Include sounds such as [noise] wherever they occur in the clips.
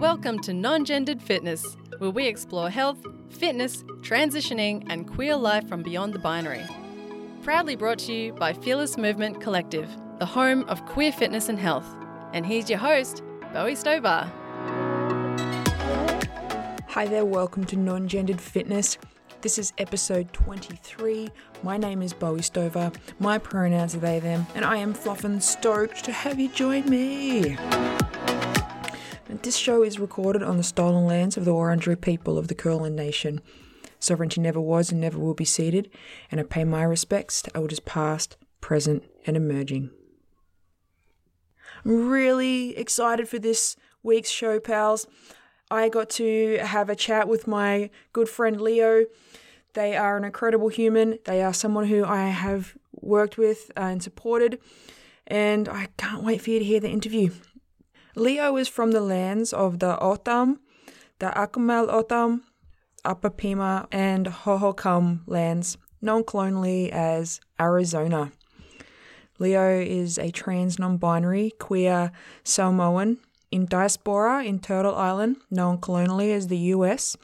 Welcome to Non Gendered Fitness, where we explore health, fitness, transitioning, and queer life from beyond the binary. Proudly brought to you by Fearless Movement Collective, the home of queer fitness and health. And here's your host, Bowie Stover. Hi there, welcome to Non Gendered Fitness. This is episode 23. My name is Bowie Stover. My pronouns are they, them, and I am fluffin' stoked to have you join me. This show is recorded on the stolen lands of the Wurundjeri people of the Kulin Nation. Sovereignty never was and never will be ceded, and I pay my respects to elders past, present, and emerging. I'm really excited for this week's show, pals. I got to have a chat with my good friend Leo. They are an incredible human. They are someone who I have worked with uh, and supported, and I can't wait for you to hear the interview. Leo is from the lands of the O'odham, the Akimel O'odham, Upper Pima, and Hohokam lands, known colonially as Arizona. Leo is a trans non binary queer Samoan in diaspora in Turtle Island, known colonially as the US.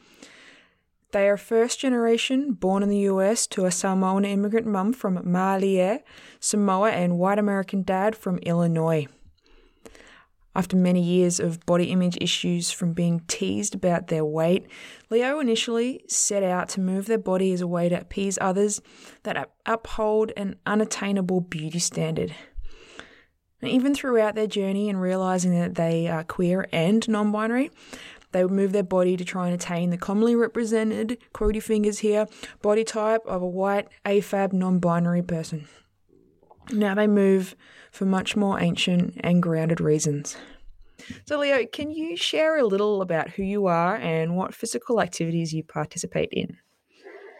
They are first generation, born in the US to a Samoan immigrant mum from Malie, Samoa, and white American dad from Illinois. After many years of body image issues from being teased about their weight, Leo initially set out to move their body as a way to appease others that uphold an unattainable beauty standard. And even throughout their journey and realizing that they are queer and non binary, they would move their body to try and attain the commonly represented, quoty fingers here, body type of a white, AFAB non binary person. Now they move for much more ancient and grounded reasons. So, Leo, can you share a little about who you are and what physical activities you participate in?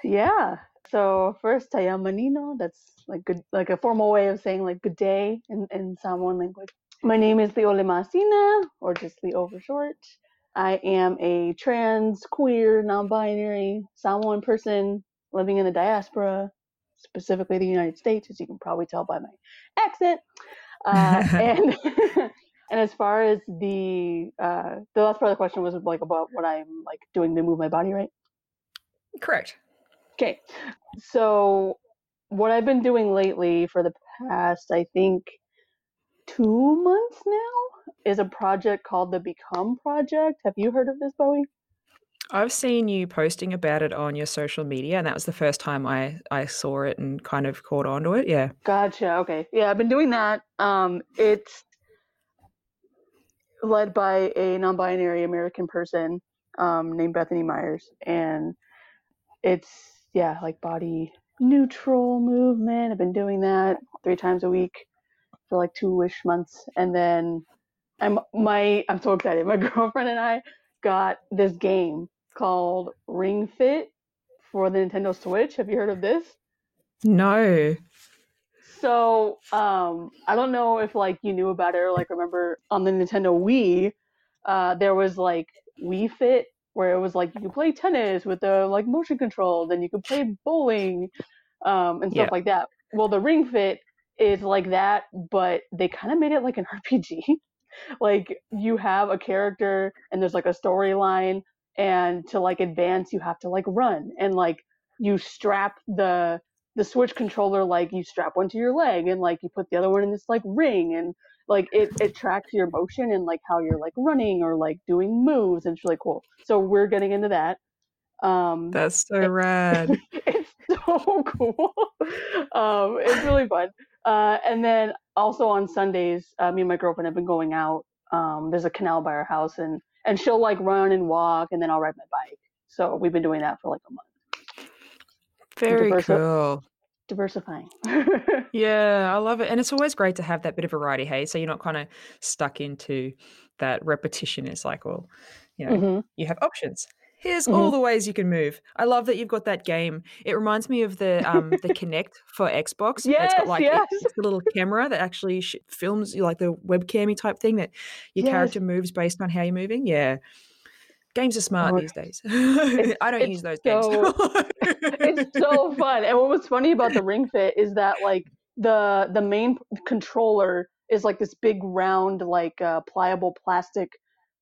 Yeah. So first, Taya Manino. That's like good, like a formal way of saying like good day in, in Samoan language. My name is Leo Lemasina, or just Leo for short. I am a trans, queer, non-binary Samoan person living in the diaspora, specifically the United States, as you can probably tell by my accent. [laughs] Uh, and [laughs] and as far as the uh, the last part of the question was like about what I'm like doing to move my body, right? Correct. Okay, so what I've been doing lately for the past, I think, two months now is a project called the Become Project. Have you heard of this, Bowie? I've seen you posting about it on your social media, and that was the first time I, I saw it and kind of caught on to it. Yeah. Gotcha. Okay. Yeah, I've been doing that. Um, it's led by a non binary American person um, named Bethany Meyers. And it's, yeah, like body neutral movement. I've been doing that three times a week for like two ish months. And then I'm my I'm so excited. My [laughs] girlfriend and I got this game called Ring Fit for the Nintendo Switch. Have you heard of this? No. So um, I don't know if like you knew about it or like remember on the Nintendo Wii, uh, there was like Wii Fit where it was like you could play tennis with the like motion control, then you could play bowling, um, and stuff yeah. like that. Well, the Ring Fit is like that, but they kind of made it like an [laughs] RPG. like you have a character and there's like a storyline, and to like advance you have to like run and like you strap the the switch controller like you strap one to your leg and like you put the other one in this like ring and like it, it tracks your motion and like how you're like running or like doing moves and it's really cool. So we're getting into that. Um that's so it, rad. [laughs] it's so cool. Um it's really fun. Uh and then also on sundays uh, me and my girlfriend have been going out um there's a canal by our house and and she'll like run and walk and then i'll ride my bike so we've been doing that for like a month very diversi- cool. Diversifying. [laughs] yeah, I love it. And it's always great to have that bit of variety, hey? So you're not kind of stuck into that repetition. It's like, well, you know, mm-hmm. you have options. Here's mm-hmm. all the ways you can move. I love that you've got that game. It reminds me of the um the [laughs] Kinect for Xbox. Yes, it's got like yes. it's a little camera that actually sh- films you like the webcammy type thing that your yes. character moves based on how you're moving. Yeah. Games are smart oh, these days. [laughs] I don't use those so, games. [laughs] it's so fun. And what was funny about the Ring Fit is that like the the main controller is like this big round like uh, pliable plastic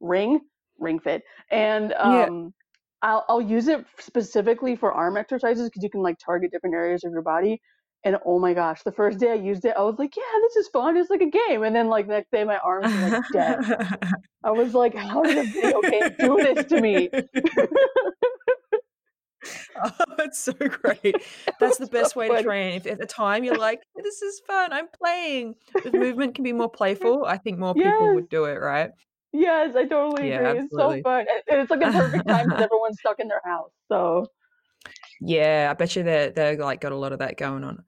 ring Ring Fit, and Yeah. um, I'll I'll use it specifically for arm exercises because you can like target different areas of your body. And oh my gosh, the first day I used it, I was like, yeah, this is fun. It's like a game. And then like the next day, my arms were like dead. I was like, how did a video game do this to me? [laughs] Oh, that's so [laughs] great. That's the best so way to train. If at the time you're like, this is fun, I'm playing. If movement can be more [laughs] playful, I think more people Yes. would do it, right? Yes, I totally Yeah, agree. It's so fun. And- it's like a perfect [laughs] time because everyone's stuck in their house. So Yeah, I bet you they they like got a lot of that going on,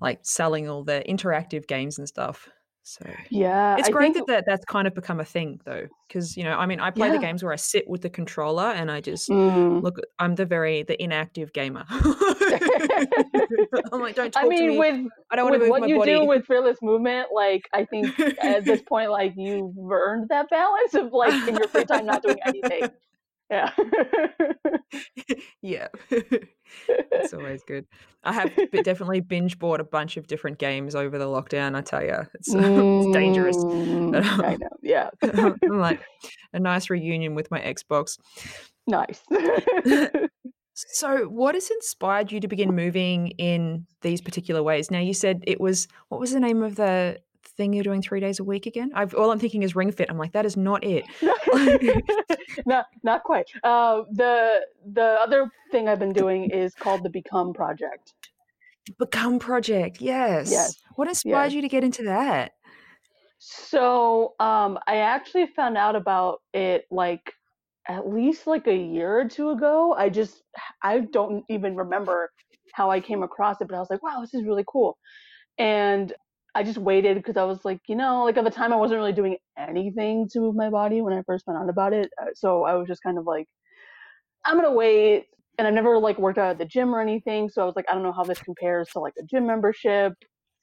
like selling all the interactive games and stuff. So yeah, it's I great think that, that that's kind of become a thing though, because you know, I mean, I play the games where I sit with the controller and I just Mm. look. I'm the very the inactive gamer. [laughs] I'm like, don't [laughs] talk I mean, to me. with I don't want to move what my you body. do with fearless movement, like I [laughs] think at this point, like you've earned that balance of like in your free time not doing anything. Yeah. yeah, it's always good. I have definitely binge bought a bunch of different games over the lockdown. I tell you, it's [laughs] it's dangerous. Mm, I know. Yeah. [laughs] I'm like a nice reunion with my Xbox. nice. [laughs] So, what has inspired you to begin moving in these particular ways? Now, you said it was what was the name of the thing you're doing three days a week again? I've all I'm thinking is Ring Fit. I'm like, that is not it. [laughs] not not quite. Uh, the the other thing I've been doing is called the Become Project. Become Project. Yes. Yes, What inspired yes. you to get into that? So um, I actually found out about it like at least like a year or two ago. I just I don't even remember how I came across it, but I was like, wow, this is really cool. And I just waited because I was like, you know, like at the time I wasn't really doing anything to move my body when I first found out about it. Uh, So I was just kind of like, I'm gonna wait. And I've never like worked out at the gym or anything, so I was like, I don't know how this compares to like a gym membership.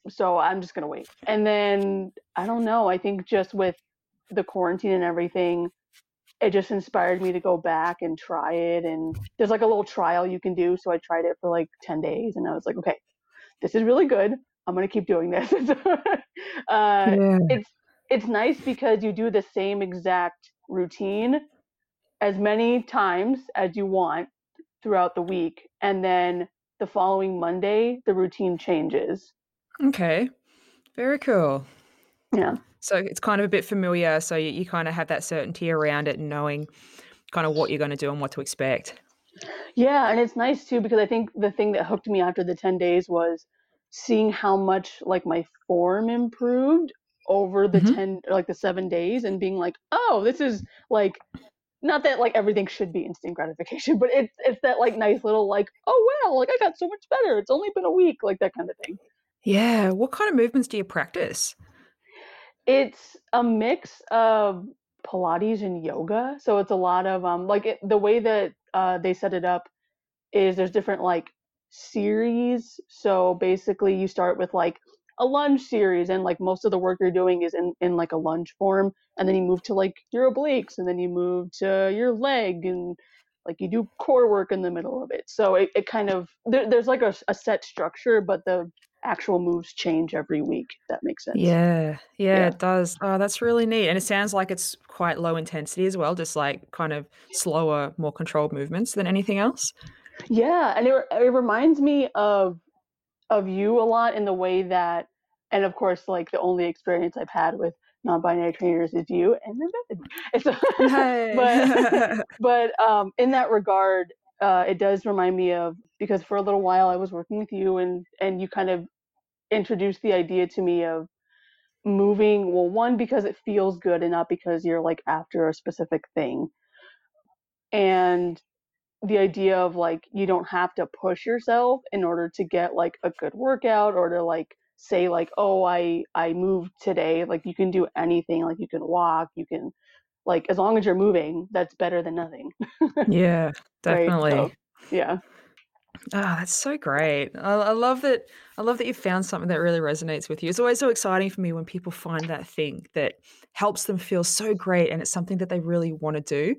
So I'm just gonna wait. And then I don't know. I think just with the quarantine and everything, it just inspired me to go back and try it. And there's like a little trial you can do. So I tried it for like 10 days, and I was like, okay, this is really good. I'm gonna keep doing this. [laughs] uh, Yeah. it's it's nice because you do the same exact routine as many times as you want throughout the week and then the following monday the routine changes Okay. Very cool. yeah So it's kind of a bit familiar. So you, you kind of have that certainty around it and knowing kind of what you're going to do and what to expect. yeah and it's nice too because i think the thing that hooked me after the 10 days was seeing how much like my form improved over the Mhm. 10 or like the 7 days and being like oh this is like not that like everything should be instant gratification [laughs] but it's it's that like nice little like oh wow like i got so much better it's only been a week like that kind of thing Yeah. What kind of movements do you practice? it's a mix of pilates and yoga so it's a lot of um like it, the way that uh they set it up is there's different like series so basically you start with like a lunge series and like most of the work you're doing is in in like a lunge form and then you move to like your obliques and then you move to your leg and like you do core work in the middle of it so it, it kind of there, there's like a, a set structure but the actual moves change every week if that makes sense Yeah, yeah, Yeah. it does. Oh, that's really neat. And it sounds like it's quite low intensity as well, just like kind of slower, more controlled movements than anything else. Yeah, and it, it reminds me of of you a lot in the way that, and of course, like the only experience I've had with non-binary trainers is you and then Bethany. So, [laughs] but [laughs] but um, in that regard, uh, it does remind me of because for a little while I was working with you and and you kind of introduced the idea to me of moving. Well, one because it feels good and not because you're like after a specific thing, and the idea of like you don't have to push yourself in order to get like a good workout or to like say like oh i i moved today like you can do anything like you can walk you can like as long as you're moving that's better than nothing yeah, [laughs] Right, definitely. so- yeah Ah, that's so great. I, I love that. I love that you found something that really resonates with you. It's always so exciting for me when people find that thing that helps them feel so great, and it's something that they really want to do.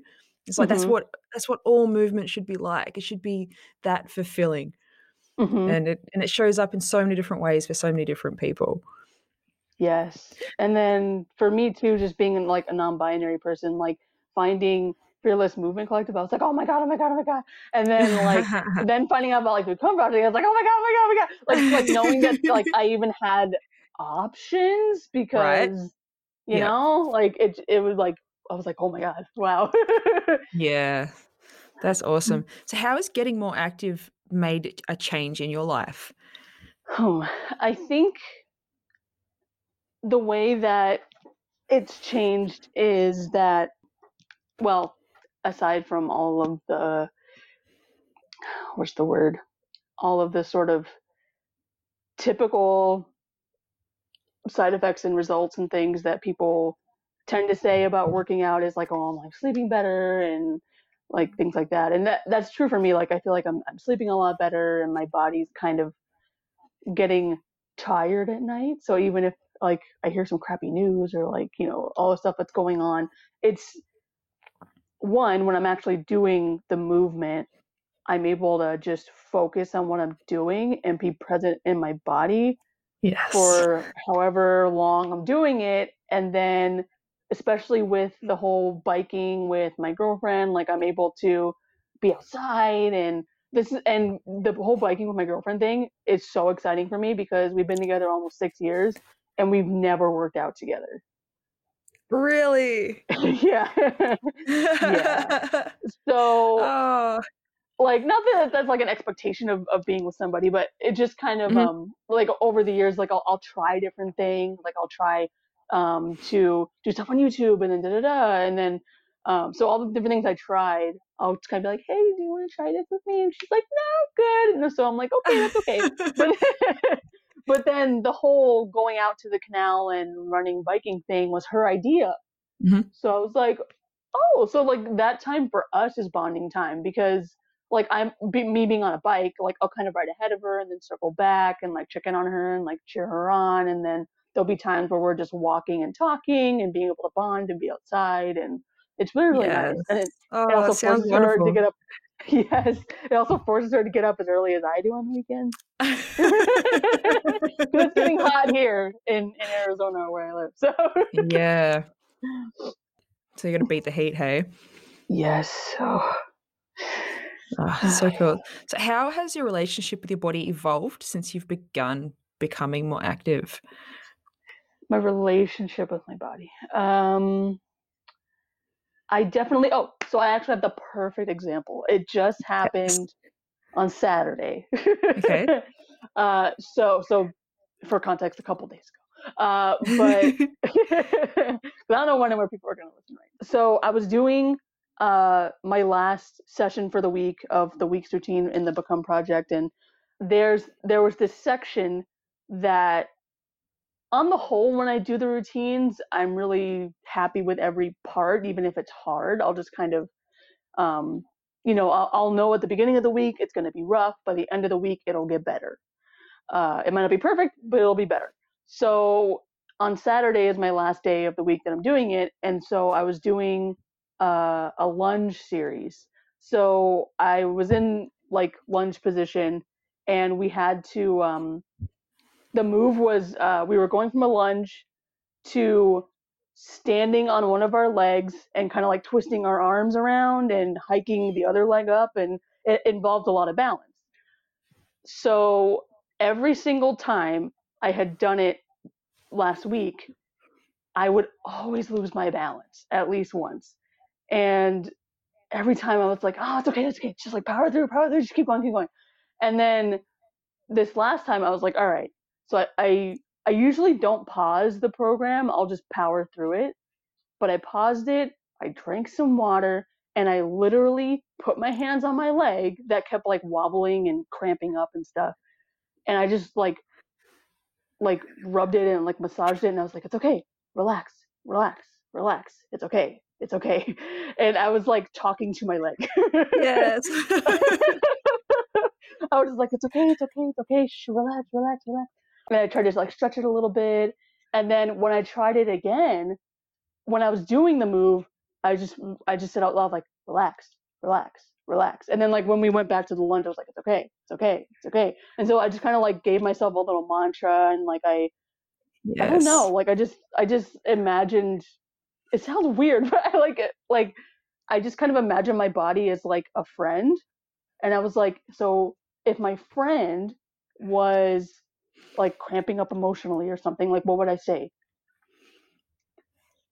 It's like that's Mhm. what that's what all movement should be like. It should be that fulfilling, Mhm. and it and it shows up in so many different ways for so many different people. yes and then for me too just being like a non-binary person like finding Fearless Movement Collective, I was like, oh my god, oh my god, oh my god. And then like [laughs] then finding out about like the Become Project, I was like, oh my god, oh my god, oh my god. Like like knowing that like [laughs] I even had options because right. you yeah. know, like it it was like I was like, oh my god, wow. [laughs] yeah. That's mm. awesome. So how has getting more active made a change in your life? Oh, I think the way that it's changed is that well, aside from all of the what's the word? All of the sort of typical side effects and results and things that people tend to say about working out is like, oh, I'm like sleeping better and like things like that. And that that's true for me. Like I feel like I'm I'm sleeping a lot better and my body's kind of getting tired at night. So even if like I hear some crappy news or like, you know, all the stuff that's going on, it's one, when I'm actually doing the movement, I'm able to just focus on what I'm doing and be present in my body yes. for however long I'm doing it. And then, especially with the whole biking with my girlfriend, like I'm able to be outside and this is, and the whole biking with my girlfriend thing is so exciting for me because we've been together almost six years and we've never worked out together. Really? [laughs] yeah. yeah. [laughs] So, oh. like, not that that's like an expectation of, of being with somebody, but it just kind of, mm-hmm. um, like over the years, like I'll, I'll try different things. Like I'll try, um, to do stuff on YouTube and then da da da. And then, um, so all the different things I tried, I'll just kind of be like, hey, do you want to try this with me? And she's like, no, good. And so I'm like, okay, that's okay. but, [laughs] but then the whole going out to the canal and running biking thing was her idea. Mm-hmm. So I was like, oh, so like that time for us is bonding time because like I'm be, me being on a bike, like I'll kind of ride ahead of her and then circle back and like check in on her and like cheer her on. And then there'll be times where we're just walking and talking and being able to bond and be outside. And it's really, really yes. nice. And it, oh, it also forces her to get up [laughs] Yes, it also forces her to get up as early as I do on the weekends. [laughs] it's getting hot here in, in Arizona where I live. So yeah, so you got to beat the heat, hey? Yes. Oh. oh, so cool. So, how has your relationship with your body evolved since you've begun becoming more active? My relationship with my body. Um, I definitely. Oh, so I actually have the perfect example. It just happened on Saturday. Okay. [laughs] uh, so so for context, a couple days ago. Uh, but [laughs] [laughs] I don't know when and where people are going to listen. Right. So I was doing uh, my last session for the week of the week's routine in the Become Project, and there's there was this section that on the whole, when I do the routines, I'm really happy with every part, even if it's hard. I'll just kind of, um, you know, I'll, I'll, know at the beginning of the week it's going to be rough. By the end of the week, it'll get better. Uh, it might not be perfect, but it'll be better. So on Saturday is my last day of the week that I'm doing it, and so I was doing uh, a lunge series. So I was in like lunge position, and we had to um, the move was uh, we were going from a lunge to standing on one of our legs and kind of like twisting our arms around and hiking the other leg up and it involved a lot of balance. So every single time i had done it last week i would always lose my balance at least once. And every time i was like oh it's okay it's okay just like power through power through just keep going keep going. And then this last time i was like all right so I, I I usually don't pause the program. I'll just power through it. But I paused it. I drank some water and I literally put my hands on my leg that kept like wobbling and cramping up and stuff. And I just like like rubbed it and like massaged it and I was like, it's okay. Relax, relax, relax. It's okay. It's okay. [laughs] And I was like talking to my leg. yes. [laughs] I was just like, it's okay, it's okay, it's okay. Shh, relax, relax, relax and I tried to like stretch it a little bit. And then when I tried it again, when I was doing the move, I just I just said out loud like relax, relax, relax. And then like when we went back to the lunge, I was like, it's okay, it's okay, it's okay. And so I just kind of like gave myself a little mantra and like I yes. I don't know, like I just I just imagined it sounds weird, [laughs] but I like it like I just kind of imagine my body as like a friend. And I was like, so if my friend was like cramping up emotionally or something, like what would I say?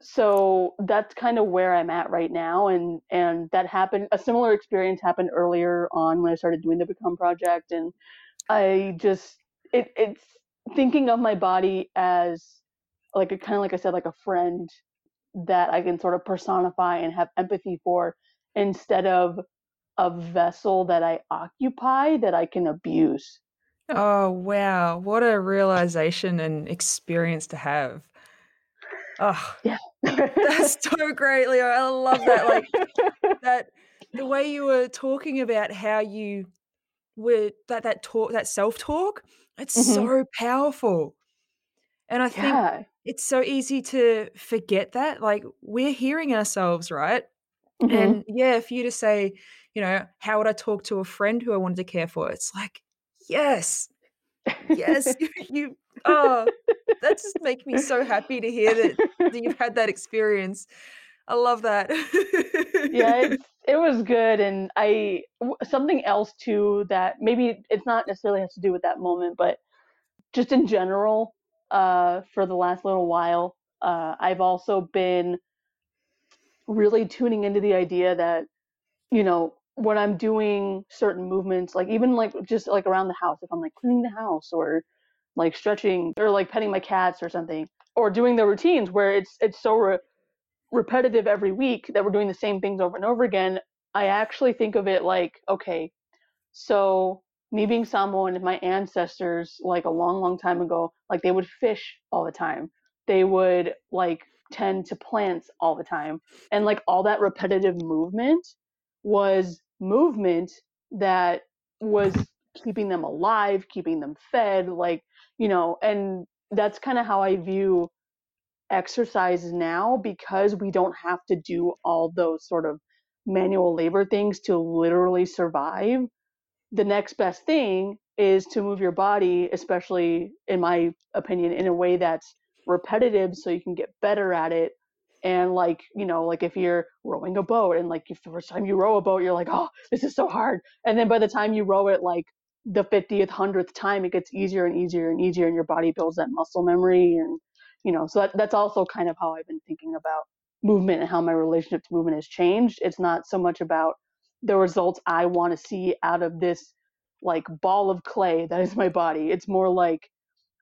So that's kind of where I'm at right now. And and that happened a similar experience happened earlier on when I started doing the Become project. And I just it it's thinking of my body as like a kind of like I said, like a friend that I can sort of personify and have empathy for instead of a vessel that I occupy that I can abuse. [laughs] Oh, wow. What a realization and experience to have. Oh, Yeah. that's [laughs] so great, Leo. I love that. Like that the way you were talking about how you were that that talk that self-talk, it's Mhm. so powerful. And I think Yeah. it's so easy to forget that. Like we're hearing ourselves, right? Mhm. And yeah, for you to say, you know, how would I talk to a friend who I wanted to care for? It's like, yes, yes, [laughs] [laughs] you. Oh, that just makes me so happy to hear that, that you've had that experience. I love that. yeah, [laughs] it's it was good, and I something else too that maybe it's not necessarily has to do with that moment, but just in general, uh, for the last little while, uh, I've also been really tuning into the idea that you know when I'm doing certain movements, like even like just like around the house, if I'm like cleaning the house or like stretching or like petting my cats or something, or doing the routines where it's it's so re- repetitive every week that we're doing the same things over and over again, I actually think of it like, okay, so me being Samoan my ancestors, like a long, long time ago, like they would fish all the time. They would like tend to plants all the time. And like all that repetitive movement was movement that was keeping them alive, keeping them fed, like, you know, and that's kind of how I view exercise now because we don't have to do all those sort of manual labor things to literally survive. The next best thing is to move your body, especially in my opinion, in a way that's repetitive so you can get better at it. And like, you know, like if you're rowing a boat and like if the first time you row a boat, you're like, oh, this is so hard. And then by the time you row it like the 50th, 100th time, it gets easier and easier and easier, and your body builds that muscle memory and you know so that, that's also kind of how i've been thinking about movement and how my relationship to movement has changed it's not so much about the results i want to see out of this like ball of clay that is my body it's more like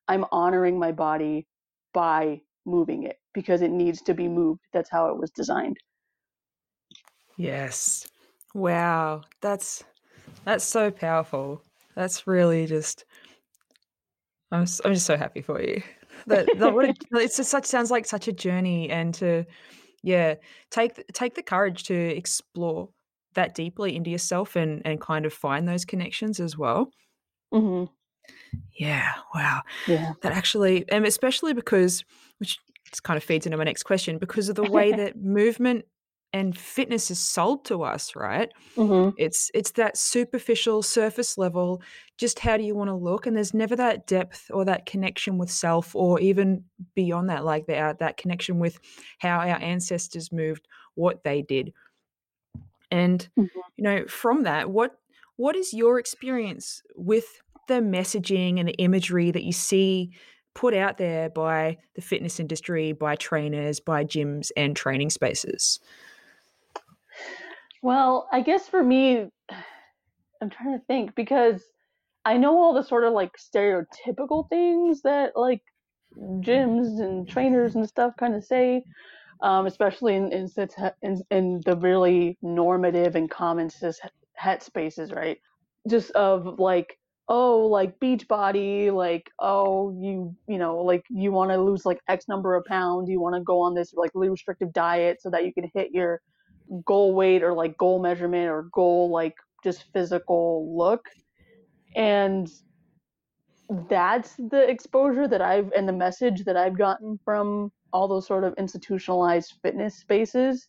i'm honoring my body by moving it because it needs to be moved that's how it was designed yes. Wow. That's that's so powerful. That's really just I'm I'm just so happy for you. That that what a, [laughs] it's just such sounds like such a journey and to yeah, take take the courage to explore that deeply into yourself and and kind of find those connections as well. hmm Yeah, wow. yeah That actually and especially because which just kind of feeds into my next question because of the way [laughs] that movement and fitness is sold to us, right? hmm It's it's that superficial surface level, just how do you wanna look, and there's never that depth or that connection with self or even beyond that, like that that connection with how our ancestors moved, what they did. And, you know, from that, what what is your experience with the messaging and the imagery that you see put out there by the fitness industry, by trainers, by gyms and training spaces? well i guess for me i'm trying to think because i know all the sort of like stereotypical things that like gyms and trainers and stuff kind of say, um, especially in in, in in the really normative and common cis het spaces, right? Just of like, oh, like beach body, like oh, you you know, like you want to lose like X number of pounds, you want to go on this like really restrictive diet so that you can hit your goal weight or like goal measurement or goal like just physical look, and that's the exposure that I've and the message that I've gotten from all those sort of institutionalized fitness spaces,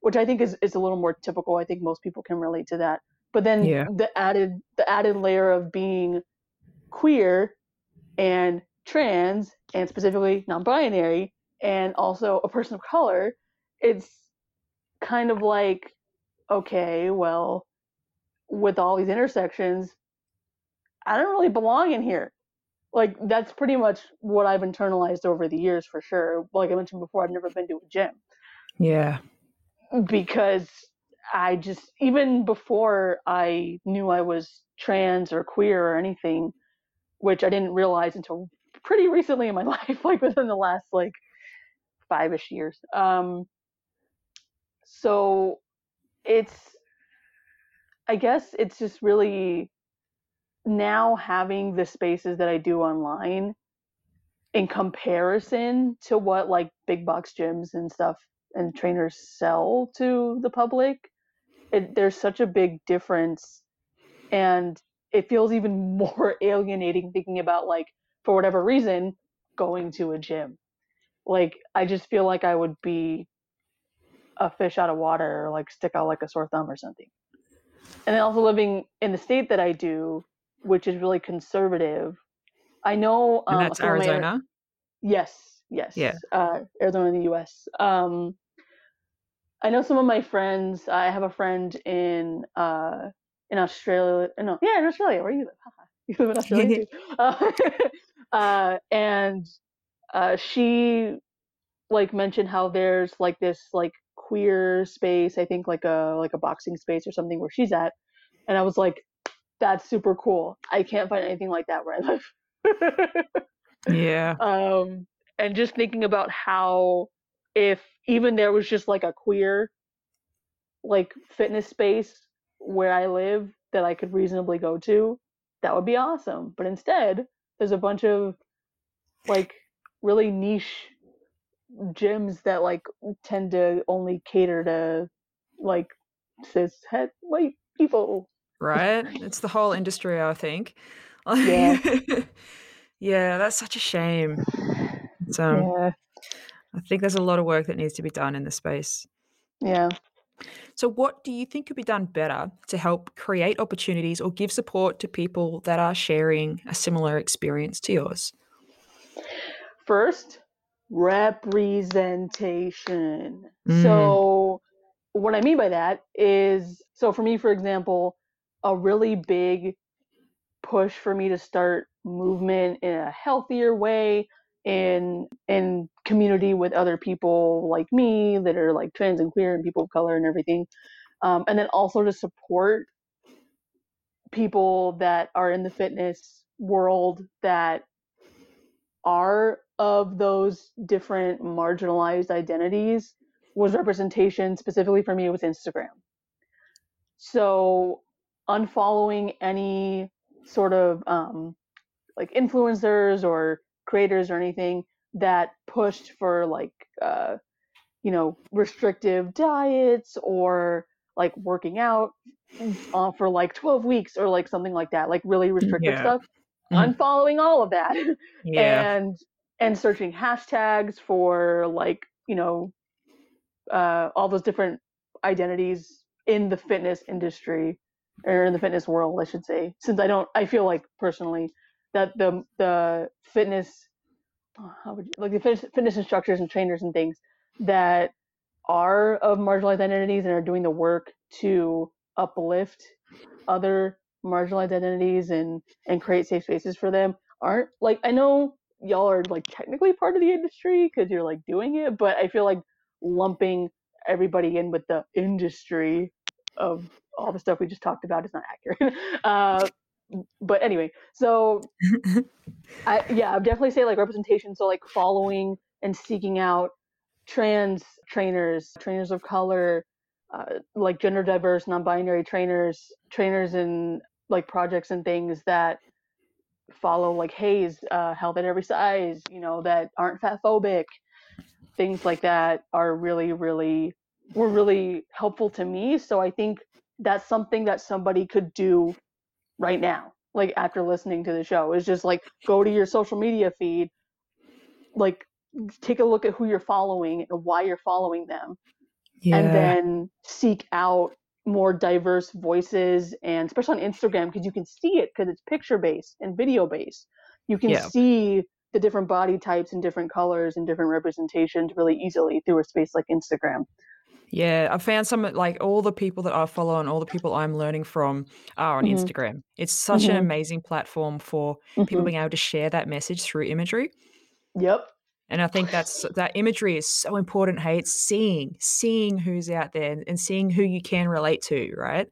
which I think is, is a little more typical. I think most people can relate to that. But then Yeah. the added the added layer of being queer and trans and specifically non-binary and also a person of color, it's kind of like okay, well, with all these intersections, I don't really belong in here. Like that's pretty much what I've internalized over the years for sure. Like I mentioned before, I've never been to a gym. Yeah. Because I just even before I knew I was trans or queer or anything, which I didn't realize until pretty recently in my [laughs] life, like within the last like five ish years. Um so it's I guess it's just really now having the spaces that I do online in comparison to what like big box gyms and stuff and trainers sell to the public, it, there's such a big difference. And it feels even [laughs] more alienating thinking about like, for whatever reason, going to a gym. Like, I just feel like I would be a fish out of water or like stick out like a sore thumb or something. And then also living in the state that I do, which is really conservative. I know um, and that's Arizona. yes, yes. Yeah. Uh, Arizona in the U.S. Um, I know some of my friends. I have a friend in uh, in Australia. No, yeah, in Australia. Where you live? [laughs] you live in Australia too. [laughs] Uh, [laughs] uh, and uh, she like mentioned how there's like this like queer space. I think like a like a boxing space or something where she's at. And I was like, that's super cool. I can't find anything like that where I live. yeah. Um, and just thinking about how if even there was just like a queer like fitness space where I live that I could reasonably go to, that would be awesome. But instead, there's a bunch of like really niche gyms that like tend to only cater to like cis het white people right? it's the whole industry, I think. Yeah. [laughs] yeah, that's such a shame. So yeah. I think there's a lot of work that needs to be done in the space. Yeah. So, what do you think could be done better to help create opportunities or give support to people that are sharing a similar experience to yours? First, representation. Mm. So, what I mean by that is so for me, for example, a really big push for me to start movement in a healthier way in in community with other people like me that are like trans and queer and people of color and everything um, and then also to support people that are in the fitness world that are of those different marginalized identities was representation specifically for me was instagram. So unfollowing any sort of um, like influencers or creators or anything that pushed for like uh, you know restrictive diets or like working out uh, for like 12 weeks or like something like that like really restrictive yeah. stuff mm. unfollowing all of that [laughs] yeah. and and searching hashtags for like you know uh, all those different identities in the fitness industry or in the fitness world, I should say, since I don't, I feel like personally that the the fitness, how would you, like the fitness, fitness instructors and trainers and things that are of marginalized identities and are doing the work to uplift other marginalized identities and and create safe spaces for them aren't like I know y'all are like technically part of the industry because you're like doing it, but I feel like lumping everybody in with the industry of all the stuff we just talked about is not accurate. [laughs] Uh, but anyway, so [laughs] I, yeah, I would definitely say like representation. So like following and seeking out trans trainers, trainers of color, uh, like gender diverse, non-binary trainers, trainers in like projects and things that follow like HAES, uh, health at every size, you know, that aren't fat phobic. Things like that are really, really were really helpful to me. So I think that's something that somebody could do right now like after listening to the show is just like go to your social media feed like take a look at who you're following and why you're following them yeah. and then seek out more diverse voices and especially on instagram because you can see it because it's picture based and video based you can yeah. see the different body types and different colors and different representations really easily through a space like instagram Yeah, I found some like all the people that I follow and all the people I'm learning from are on Mhm. Instagram. It's such an Mhm. amazing platform for people Mhm. being able to share that message through imagery. Yep. And I think that's that imagery is so important. Hey, it's seeing, seeing who's out there and seeing who you can relate to, right?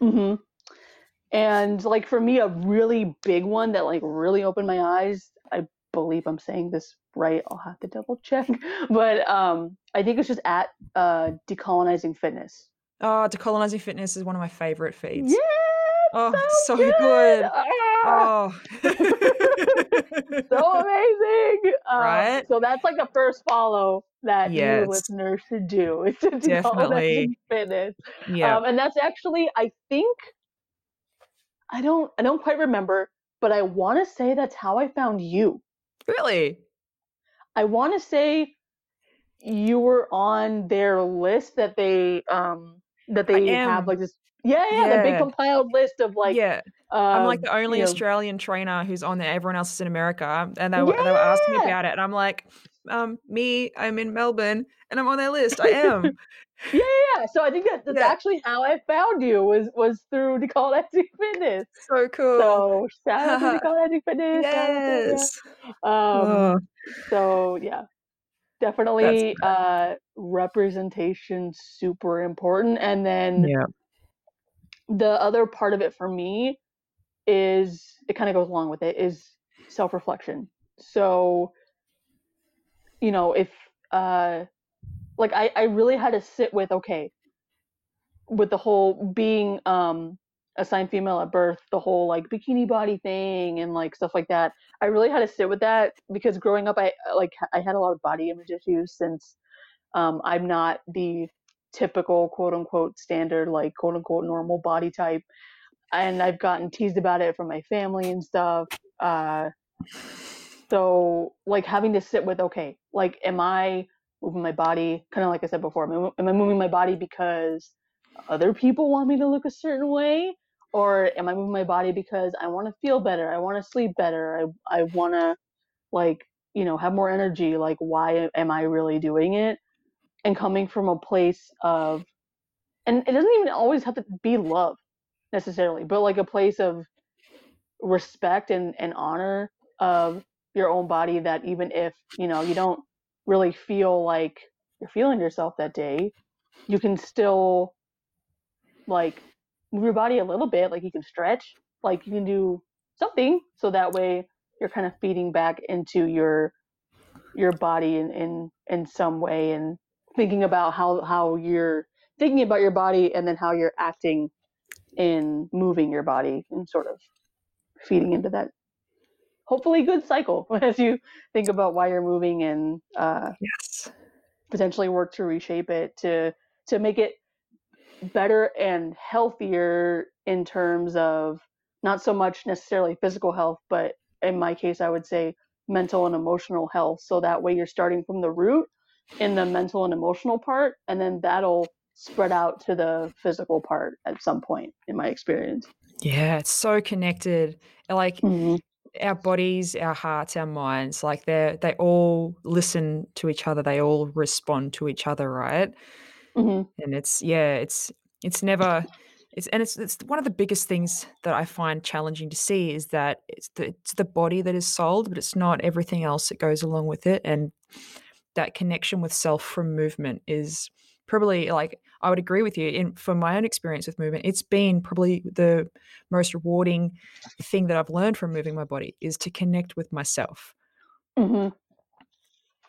hmm And like for me, a really big one that like really opened my eyes. I believe I'm saying this right. I'll have to double check, [laughs] but um, I think it's just at uh, decolonizing fitness. Oh, decolonizing fitness is one of my favorite feeds. Yeah, Oh, so so good. good. Ah! Oh. [laughs] so [laughs] amazing. Um, Right? So that's like the first follow that Yes. you listeners should do. It's decolonizing fitness. yeah. Um, and that's actually, I think, I don't, I don't quite remember, but I want to say that's how I found you. really? I want to say you were on their list that they, um, that they have like this. Yeah, yeah, the big compiled list of like. yeah. I'm like um, the only you know, Australian trainer who's on there. Everyone else is in America, and they were they were asking me about it, and I'm like, um, me, I'm in Melbourne, and I'm on their list. I [laughs] am. Yeah, yeah, yeah. So I think that that's Yeah. actually how I found you was was through Decolonizing [laughs] Fitness. so cool. So shout out to [laughs] Decolonizing Fitness. shout out to yes. Um, Oh, So yeah, definitely uh, representation super important. And then yeah. the other part of it for me is it kind of goes along with it is self reflection. So you know if uh, like I I really had to sit with okay with the whole being um assigned female at birth the whole like bikini body thing and like stuff like that i really had to sit with that because growing up i like i had a lot of body image issues since um i'm not the typical quote unquote standard like quote unquote normal body type and i've gotten teased about it from my family and stuff uh so like having to sit with okay like am i moving my body kind of like i said before am I, am I moving my body because other people want me to look a certain way? Or am i moving my body because i want to feel better i want to sleep better i, I want to like you know have more energy like why am i really doing it? And coming from a place of and it doesn't even always have to be love necessarily but like a place of respect and, and honor of your own body that even if you know you don't really feel like you're feeling yourself that day you can still like move your body a little bit like you can stretch like you can do something so that way you're kind of feeding back into your your body in in, in some way and thinking about how how you're thinking about your body and then how you're acting in moving your body and sort of feeding into that hopefully good cycle [laughs] as you think about why you're moving and uh, Yes. potentially work to reshape it to to make it better and healthier in terms of not so much necessarily physical health but in my case i would say mental and emotional health so that way you're starting from the root in the mental and emotional part and then that'll spread out to the physical part at some point in my experience Yeah, it's so connected. Like Mhm. Our bodies, our hearts, our minds, like they they all listen to each other. They all respond to each other, right? Mhm. And it's yeah, it's it's never it's and it's it's one of the biggest things that I find challenging to see is that it's the it's the body that is sold, but it's not everything else that goes along with it. And that connection with self from movement is probably like I would agree with you. In from my own experience with movement, it's been probably the most rewarding thing that I've learned from moving my body is to connect with myself. Mhm.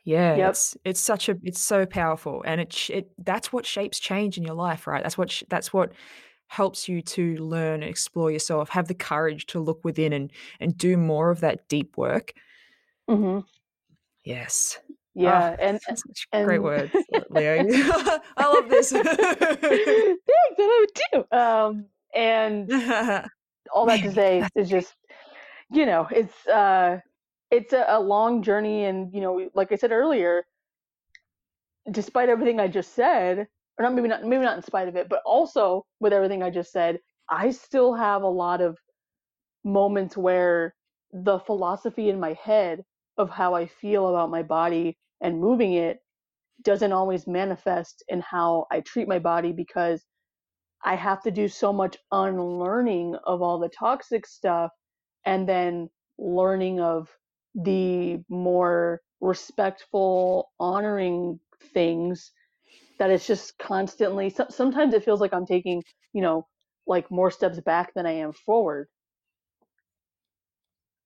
Yeah, Yep. it's it's such a it's so powerful, and it it that's what shapes change in your life, right? That's what sh- that's what helps you to learn and explore yourself, have the courage to look within and and do more of that deep work. Mhm. Yes. Yeah, Ah, [laughs] and such great and words, [laughs] Leo. [laughs] I love this. Thanks, I love it too. Um, and all that to say is just, you know, it's uh, it's a, a long journey, and you know, like I said earlier, despite everything I just said, or not maybe not maybe not in spite of it, but also with everything I just said, I still have a lot of moments where the philosophy in my head of how I feel about my body and moving it doesn't always manifest in how I treat my body because I have to do so much unlearning of all the toxic stuff and then learning of the more respectful, honoring things that it's just constantly so, sometimes it feels like I'm taking, you know, like more steps back than I am forward.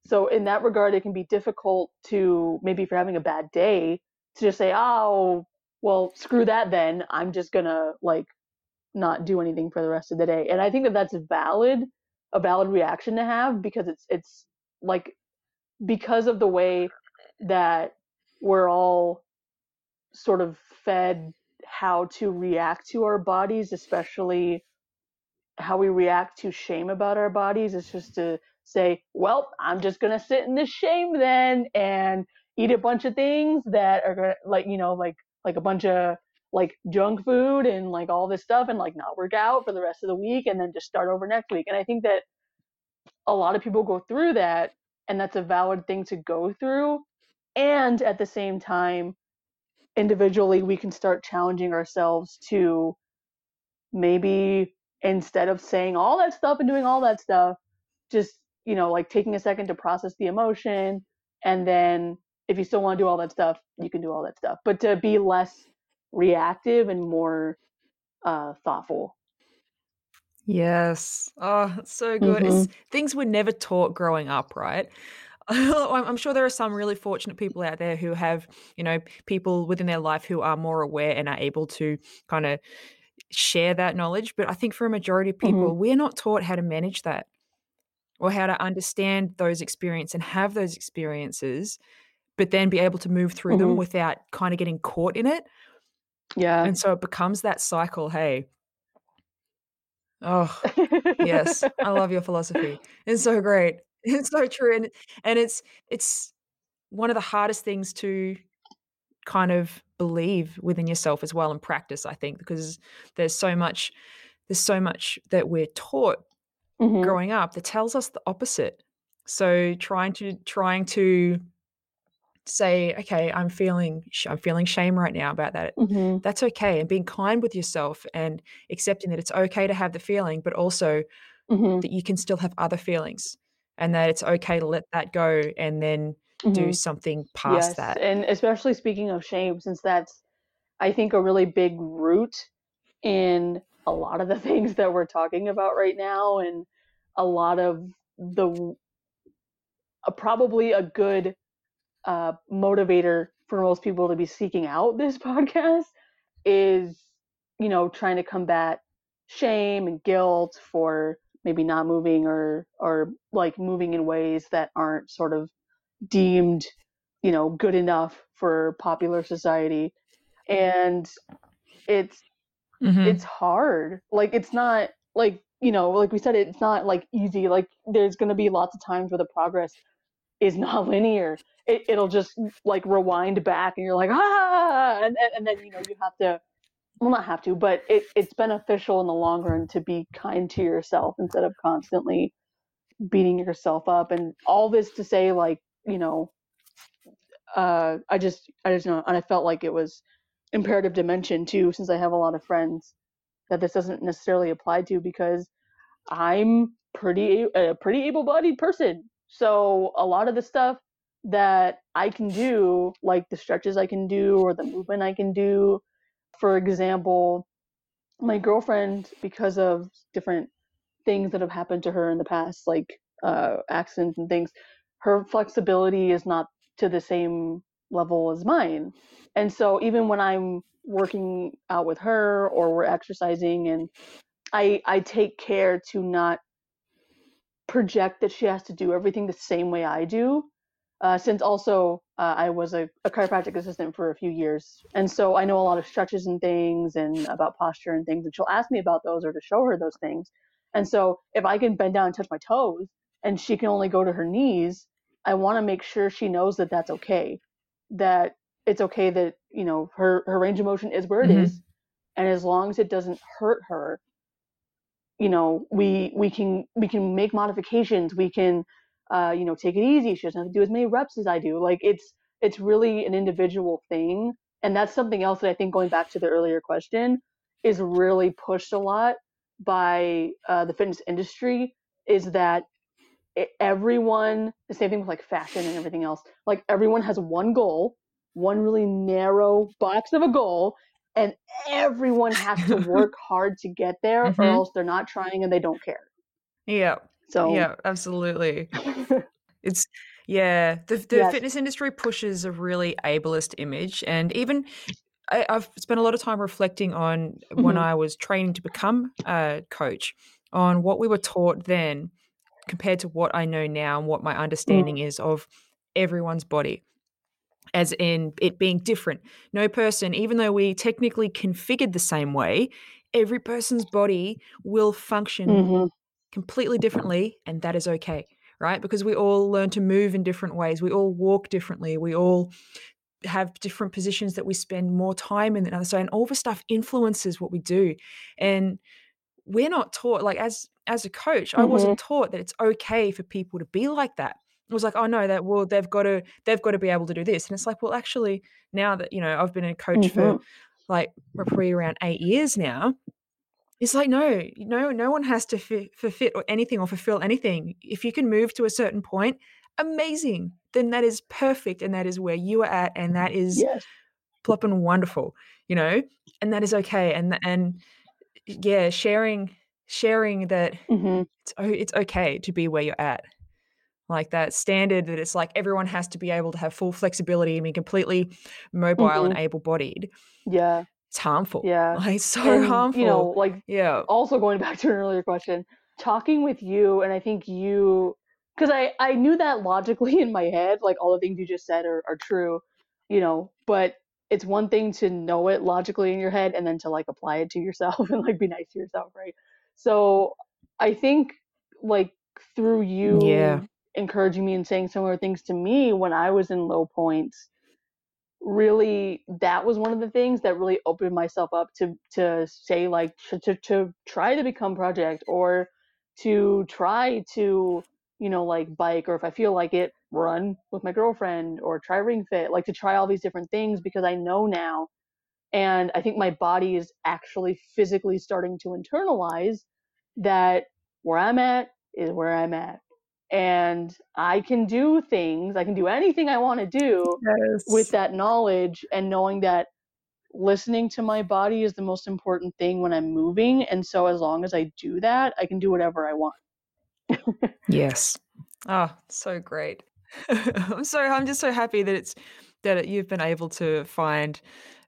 So in that regard it can be difficult to maybe if you're having a bad day to just say, "Oh, well, screw that then. I'm just going to like not do anything for the rest of the day." And I think that that's valid, a valid reaction to have because it's it's like because of the way that we're all sort of fed how to react to our bodies, especially how we react to shame about our bodies. It's just to say, well, I'm just going to sit in this shame then and eat a bunch of things that are like, you know, like, like a bunch of like junk food and like all this stuff and like not work out for the rest of the week and then just start over next week. And I think that a lot of people go through that and that's a valid thing to go through. And at the same time, individually, we can start challenging ourselves to maybe instead of saying all that stuff and doing all that stuff, just, you know, like taking a second to process the emotion. And then if you still want to do all that stuff, you can do all that stuff. But to be less reactive and more uh, thoughtful. Yes. Oh, so good. Mm-hmm. It's things we're never taught growing up, right? [laughs] I'm sure there are some really fortunate people out there who have, you know, people within their life who are more aware and are able to kind of share that knowledge. But I think for a majority of Mm-hmm. people, we're not taught how to manage that or how to understand those experiences and have those experiences, but then be able to move through them Mhm. without kind of getting caught in it. Yeah. And so it becomes that cycle. Hey, oh, yes, I [laughs] love your philosophy. It's so great. [laughs] It's so true. And, and it's, it's one of the hardest things to kind of believe within yourself as well and practice, I think, because there's so much, there's so much that we're taught Mhm. growing up that tells us the opposite. So trying to trying to say, okay, I'm feeling sh- I'm feeling shame right now about that. Mhm. That's okay, and being kind with yourself and accepting that it's okay to have the feeling, but also Mhm. that you can still have other feelings, and that it's okay to let that go and then do Mhm. something past Yes, that. and especially speaking of shame, since that's I think a really big root in a lot of the [laughs] things that we're talking about right now, and a lot of the uh, probably a good uh, motivator for most people to be seeking out this [laughs] podcast is you know trying to combat shame and guilt for maybe not moving or or like moving in ways that aren't sort of deemed you know good enough for popular society. And it's Mhm. it's hard. Like it's not like you know like we said it's not like easy. Like there's going to be lots of times where the progress is not [laughs] linear. It, it'll just like rewind back and you're like ah! And, and, then you know you have to well not have to but it, it's beneficial in the long run to be kind to yourself instead of constantly beating yourself up. And all this to say like you know uh i just i just know and i felt like it was imperative to mention too since i have a lot of friends that this doesn't necessarily apply to because i'm pretty a pretty able-bodied person so a lot of the stuff that i can do like the stretches i can do or the movement i can do for example my girlfriend because of different things that have happened to her in the past like uh, accidents and things her flexibility is not to the same level as mine. And so even when i'm working out with her or we're exercising and i i take care to not project that she has to do everything the same way i do uh, since also uh, i was a, a chiropractic assistant for a few years and so i know a lot of stretches and things and about posture and things and she'll ask me about those or to show her those things and so if i can bend down and touch my toes and she can only go to her knees i want to make sure she knows that that's okay that it's okay that you know her her range of motion is where it Mhm. is, and as long as it doesn't hurt her you know we we can we can make modifications. We can uh you know take it easy. She doesn't have to do as many reps as i do. Like it's it's really an individual thing. And that's something else that I think going back to the earlier question is really pushed a lot by uh, the fitness industry is that everyone the same thing with like fashion and everything else like everyone has one goal one really narrow box of a goal and everyone has to [laughs] work hard to get there mm-hmm. or else they're not trying and they don't care yeah so yeah absolutely [laughs] it's yeah the, the yes. fitness industry pushes a really ableist image and even I, have spent a lot of time reflecting on mm-hmm. when I was training to become a coach on what we were taught then compared to what I know now and what my understanding mm. is of everyone's body as in it being different. No person, even though we technically configured the same way, every person's body will function mm-hmm. completely differently, and that is okay, right? Because we all learn to move in different ways, we all walk differently, we all have different positions that we spend more time in than others. So, and all the stuff influences what we do. And we're not taught, like as as a coach, mm-hmm. I wasn't taught that it's okay for people to be like that. Was like, oh no, that well, they've got to they've got to be able to do this. And it's like, well, actually, now that you know, I've been a coach mm-hmm. for like probably around eight years now. It's like no, no, no one has to fit, fit or anything or fulfill anything. If you can move to a certain point, amazing. Then that is perfect, and that is where you are at, and that is yes. plop and wonderful, you know, and that is okay. And and yeah, sharing sharing that mm-hmm. it's it's okay to be where you're at like that standard that it's like everyone has to be able to have full flexibility and be completely mobile mm-hmm. and able-bodied. Yeah. It's harmful. Yeah. [laughs] Like it's so and, harmful. you know like yeah. also going back to an earlier question talking with you and i think you because i i knew that logically [laughs] in my head like all the things you just said are, are true you know but it's one thing to know it logically in your head and then to like apply it to yourself [laughs] and like be nice to yourself right? So i think like through you yeah encouraging me and saying similar things to me when I was in low points really that was one of the things that really opened myself up to to say like to, to, try to become project or to try to you know like bike or if i feel like it run with my girlfriend or try ring fit like to try all these different things because i know now and i think my body is actually physically starting to internalize that where i'm at is where i'm at and I can do things, I can do anything I want to do yes. with that knowledge and knowing that listening to my body is the most important thing when I'm moving. And so as long as I do that, I can do whatever I want. yes. Oh, so great. [laughs] I'm so I'm just so happy that it's that you've been able to find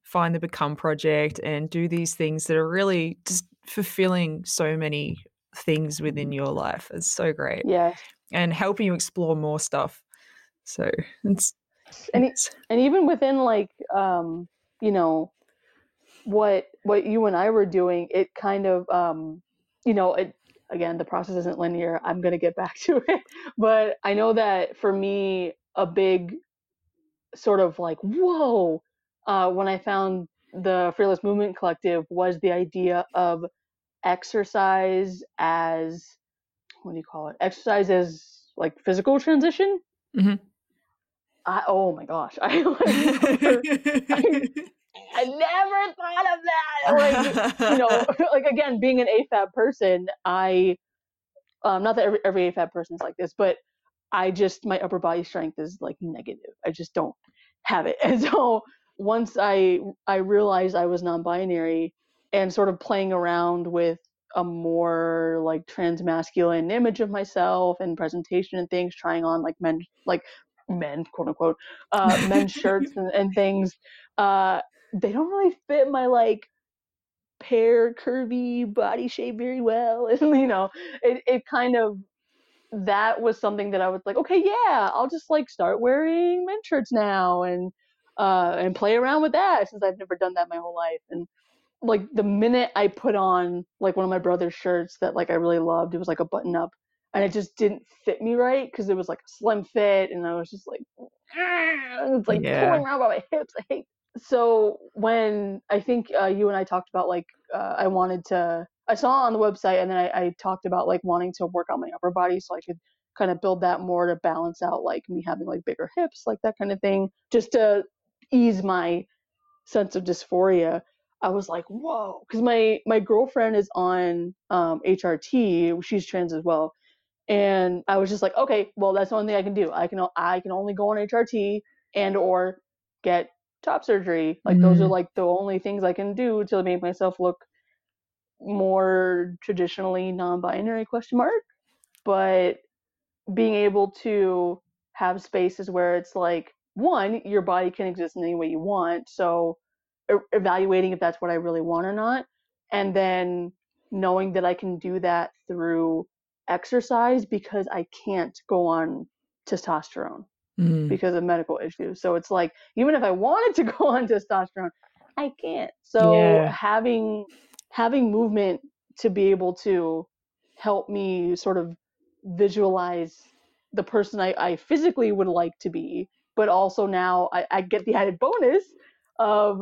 find the become project and do these things that are really just fulfilling so many things within your life. It's so great. Yeah and helping you explore more stuff. So it's and it's, and even within like um, you know what what you and I were doing, it kind of um, you know it again the process isn't linear. I'm gonna get back [laughs] to it, but I know that for me a big sort of like whoa uh, when I found the Fearless Movement Collective was the idea of exercise as what do you call it? Exercise as like physical transition. Mm-hmm. I, oh my gosh, [laughs] I, like, I, [laughs] I never thought of that. Like you know, [laughs] like again, being an AFAB person, I um, not that every every AFAB person is like this, but I just my upper body strength is like negative. I just don't have it, and so once I I realized I was non-binary and sort of playing around with a more like trans masculine image of myself and presentation and things, trying on like men like men quote unquote uh, men's shirts and, and things. Uh, they don't really fit my like pear curvy body shape very well, [laughs] and you know it it kind of that was something that I was like, okay, yeah, I'll just like start wearing men's shirts now and uh, and play around with that since I've never done that my whole life and like the minute I put on like one of my brother's shirts that like I really loved, it was like a button up, and it just didn't fit me right because it was like a slim fit, and I was just like, it's like yeah. pulling around by my hips. I hate. So when I think uh, you and I talked about like uh, I wanted to, I saw on the website, and then I, I talked about like wanting to work on my upper body so I could kind of build that more to balance out like me having like bigger hips, like that kind of thing, just to ease my sense of dysphoria, I was like, whoa, because my my girlfriend is on um, HRT, she's trans as well, and I was just like, okay, well that's the only thing I can do. I can I can only go on HRT and or get top surgery. Like those are Mm. like the only things I can do to make myself look more traditionally non-binary question mark. But being able to have spaces where it's like one, your body can exist in any way you want. So evaluating if that's what I really want or not, and then knowing that I can do that through exercise because I can't go on testosterone Mm. because of medical issues. So it's like even if I wanted to [laughs] go on testosterone, I can't. So Yeah. having having movement to be able to help me sort of visualize the person I, I physically would like to be, but also now I, I get the added bonus of,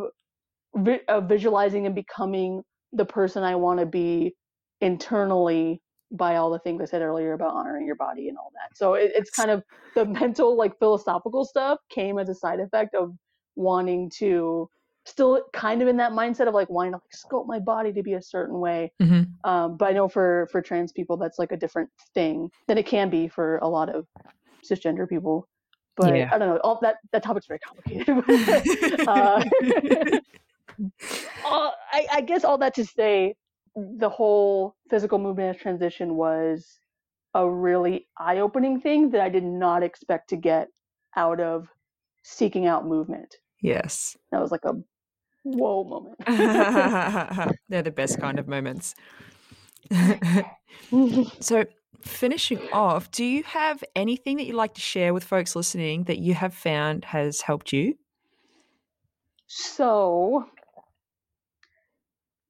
vi- of visualizing and becoming the person I want to be internally by all the things I said earlier about honoring your body and all that. So it, it's kind of the mental, like philosophical stuff came as a side effect of wanting to still kind of in that mindset of like wanting to like sculpt my body to be a certain way. hmm Um, but I know for for trans people that's like a different thing than it can be for a lot of cisgender people. But Yeah. I don't know. All that that topic's very complicated. [laughs] [laughs] uh, [laughs] I, I guess all that to say, the whole physical movement transition was a really eye-opening thing that I did not expect to get out of seeking out movement. Yes. That was like a whoa moment. [laughs] They're the best kind of moments. [laughs] so, finishing off, do you have anything that you'd like to share with folks listening that you have found has helped you? So,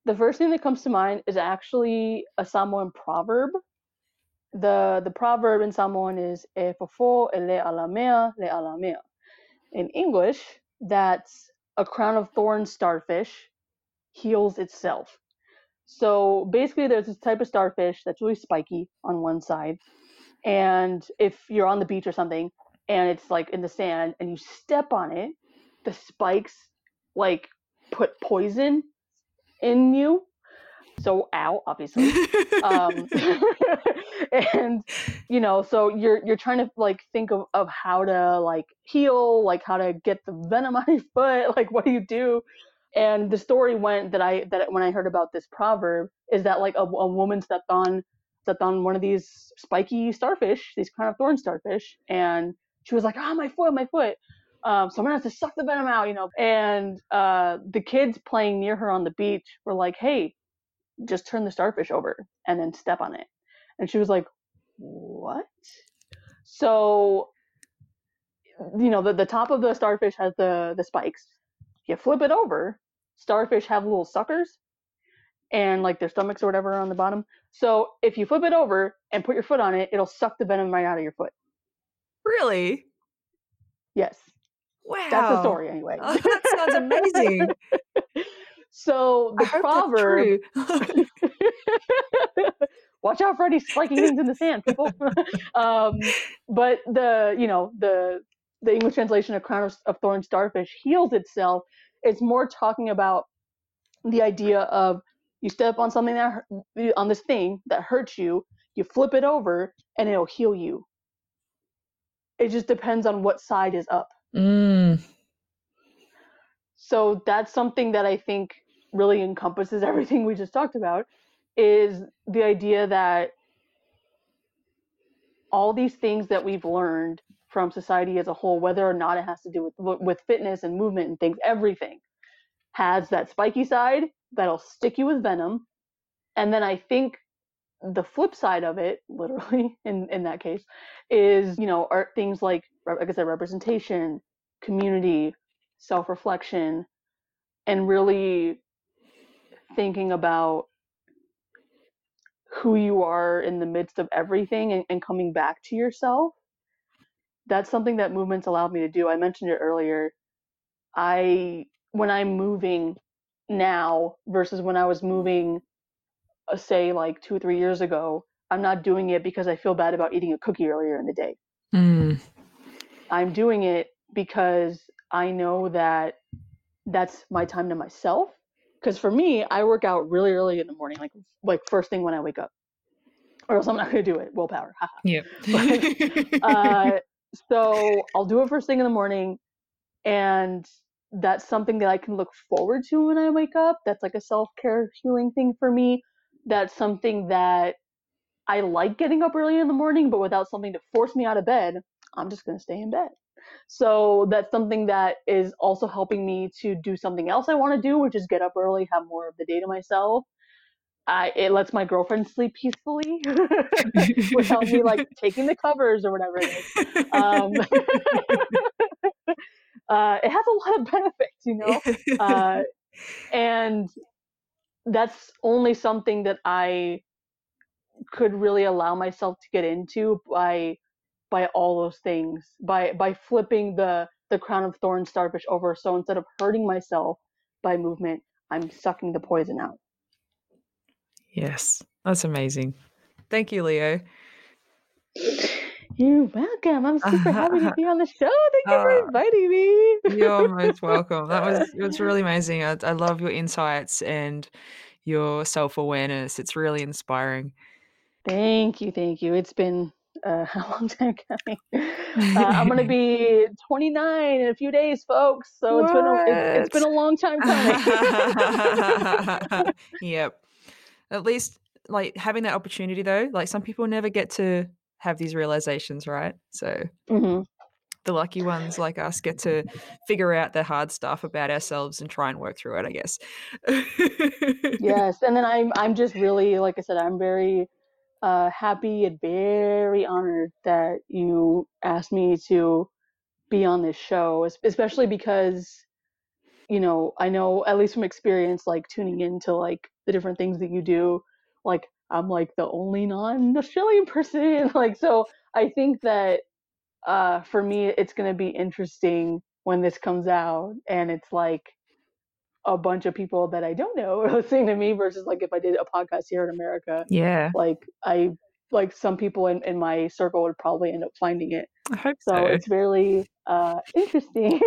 the first thing that comes to mind is actually a Samoan proverb. The the proverb in Samoan is e fofo e le alamea le alamea. In English, that's a crown of thorns starfish heals itself. So basically, there's this type of starfish that's really spiky on one side, and if you're on the beach or something and it's like in the sand and you step on it, the spikes like put poison in you. So ow, obviously. um, [laughs] [laughs] and you know, so you're you're trying to like think of, of how to like heal, like how to get the venom [laughs] out of your foot, like what do you do? And the story went that I that when I heard about this proverb is that like a, a woman stepped on stepped on one of these spiky starfish, these kind of thorn starfish, and she was like, "Ah, my foot, my foot." Um, so I'm gonna have to suck the venom out, you know. And uh, the kids playing near her on the beach were like, "Hey, just turn the starfish over and then step on it." And she was like, "What?" So, you know, the, the top of the starfish has the the spikes. You flip it over, starfish have little suckers and like their stomachs or whatever on the bottom. So if you flip it over and put your foot on it, it'll suck the venom right out of your foot. Really? Yes, Wow. that's the story anyway. Oh, that sounds amazing. [laughs] so the proverb [laughs] watch out for any spiky things in the sand people [laughs] um, but the you know the the english translation of crown of, of thorns starfish heals itself it's more talking about the idea of you step on something that on this thing that hurts you you flip it over and it'll heal you it just depends on what side is up Mm, so that's something that i think really encompasses [laughs] everything we just talked about is the idea that all these things that we've learned from society as a whole whether or not it has to do with with fitness and movement and things everything has that spiky side that'll stick you with venom. And then i think the flip side of it literally [laughs] in in that case is you know are things like like i said representation community self-reflection and really thinking about who you are in the midst of everything and, and coming back to yourself. That's something that movements allowed me to do. I mentioned it earlier. I when i'm moving now versus when i was moving uh, say like two or three years ago i'm not doing it because i feel bad about eating a cookie earlier in the day. Mm, i'm doing it because i know that that's my time to myself. Because for me, I work out really early in the morning, like like first thing when I wake up, or else I'm not going to do it. Willpower. yeah. [laughs] [laughs] uh, so I'll do it first thing in the morning, and that's something that I can look forward to when I wake up. That's like a self care healing thing for me. That's something that I like getting up early in the morning, but without something to force me out of bed, I'm just going to stay in bed. So that's something that is also helping me to do something else I want to do, which is get up early, have more of the day to myself. I, it lets my girlfriend sleep peacefully [laughs] without me like [laughs] taking the covers or whatever it is. Um, [laughs] uh, it has a lot of benefits, you know, uh, and that's only something that I could really allow myself to get into by by all those things by by flipping the the crown of thorns starfish over. So instead of hurting myself by movement i'm sucking the poison out. Yes that's amazing. Thank you leo. You're welcome. I'm super happy to be on the show. Thank you for ah. [laughs] inviting me. you're most [laughs] welcome. That was it was really amazing. I, I love your insights and your self-awareness. It's really inspiring. Thank you thank you. It's been uh, [laughs] a long time coming. Uh, I'm gonna [laughs] be 29 in a few days, folks. So what? it's been a, it's, it's been a long time coming. [laughs] yep. At least like having that opportunity though, like some people never get to have these realizations, right? So mm-hmm. the lucky ones like us get to figure out the hard stuff about ourselves and try and work through it, I guess. yes, and then I'm I'm just really like I said, I'm very uh, happy and very honored that you asked me to be on this show, especially because, you know, I know at least from experience, like tuning into like the different things that you do, like I'm like the only non-Australian [laughs] person, like so. I think that uh, for me, it's gonna be interesting when this comes out, and it's like a bunch of people that I don't know [laughs] are listening to me versus like if I did a podcast here in America. Yeah. Like I like some people in, in my circle would probably end up finding it. I hope so. So it's really uh, interesting.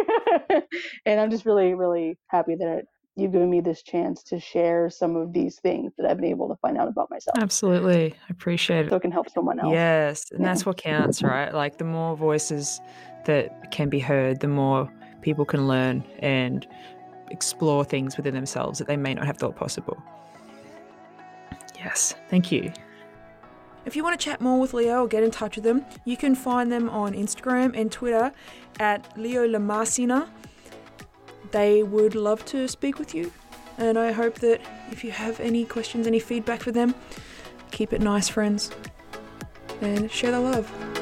[laughs] and I'm just really, really happy that you've given me this chance to share some of these things that I've been able to find out about myself. Absolutely. I appreciate it. So it can help someone else. Yes. And yeah. that's what counts, right? Like the more voices that can be heard, the more people can learn and explore things within themselves that they may not have thought possible. Yes, thank you. If you want to chat more with Leo or get in touch with them, you can find them on Instagram and Twitter at Leo Lamasina. They would love to speak with you, and I hope that if you have any questions, any feedback for them, keep it nice, friends, and share the love.